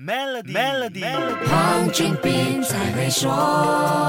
Melody，Melody，黄俊斌才会说。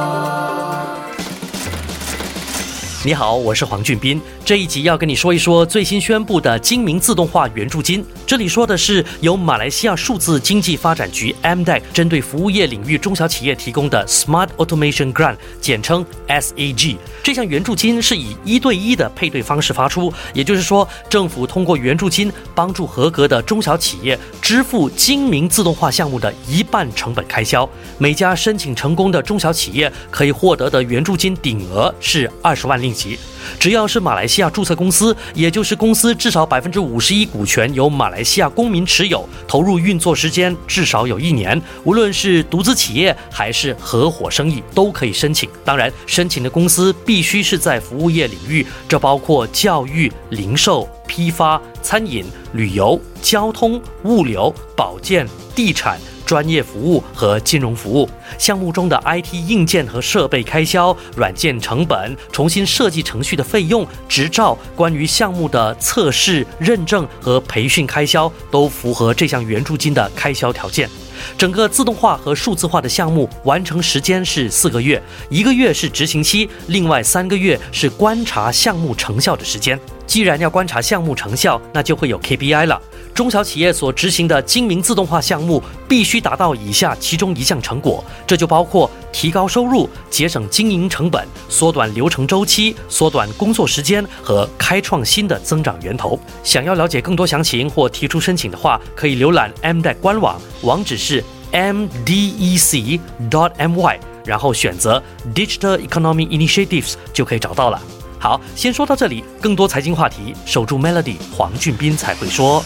你好，我是黄俊斌。这一集要跟你说一说最新宣布的精明自动化援助金。这里说的是由马来西亚数字经济发展局 MDEC 针对服务业领域中小企业提供的 Smart Automation Grant，简称 SAG。这项援助金是以一对一的配对方式发出，也就是说，政府通过援助金帮助合格的中小企业支付精明自动化项目的一半成本开销。每家申请成功的中小企业可以获得的援助金顶额是二十万令吉。只要是马来西亚注册公司，也就是公司至少百分之五十一股权由马来西亚公民持有，投入运作时间至少有一年，无论是独资企业还是合伙生意都可以申请。当然，申请的公司必须是在服务业领域，这包括教育、零售、批发、餐饮、旅游、交通、物流、保健、地产。专业服务和金融服务项目中的 IT 硬件和设备开销、软件成本、重新设计程序的费用、执照、关于项目的测试、认证和培训开销，都符合这项援助金的开销条件。整个自动化和数字化的项目完成时间是四个月，一个月是执行期，另外三个月是观察项目成效的时间。既然要观察项目成效，那就会有 KPI 了。中小企业所执行的精明自动化项目必须达到以下其中一项成果，这就包括提高收入、节省经营成本、缩短流程周期、缩短工作时间和开创新的增长源头。想要了解更多详情或提出申请的话，可以浏览 MDEC 官网，网址是 mdec.dot.my，然后选择 Digital Economy Initiatives 就可以找到了。好，先说到这里。更多财经话题，守住 Melody，黄俊斌才会说。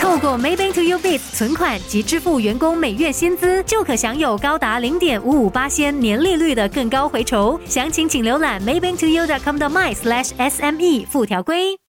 透过 Maybank to Ubit 存款及支付员工每月薪资，就可享有高达零点五五八仙年利率的更高回酬。详情请浏览 Maybank to U.com 的 my slash SME 附条规。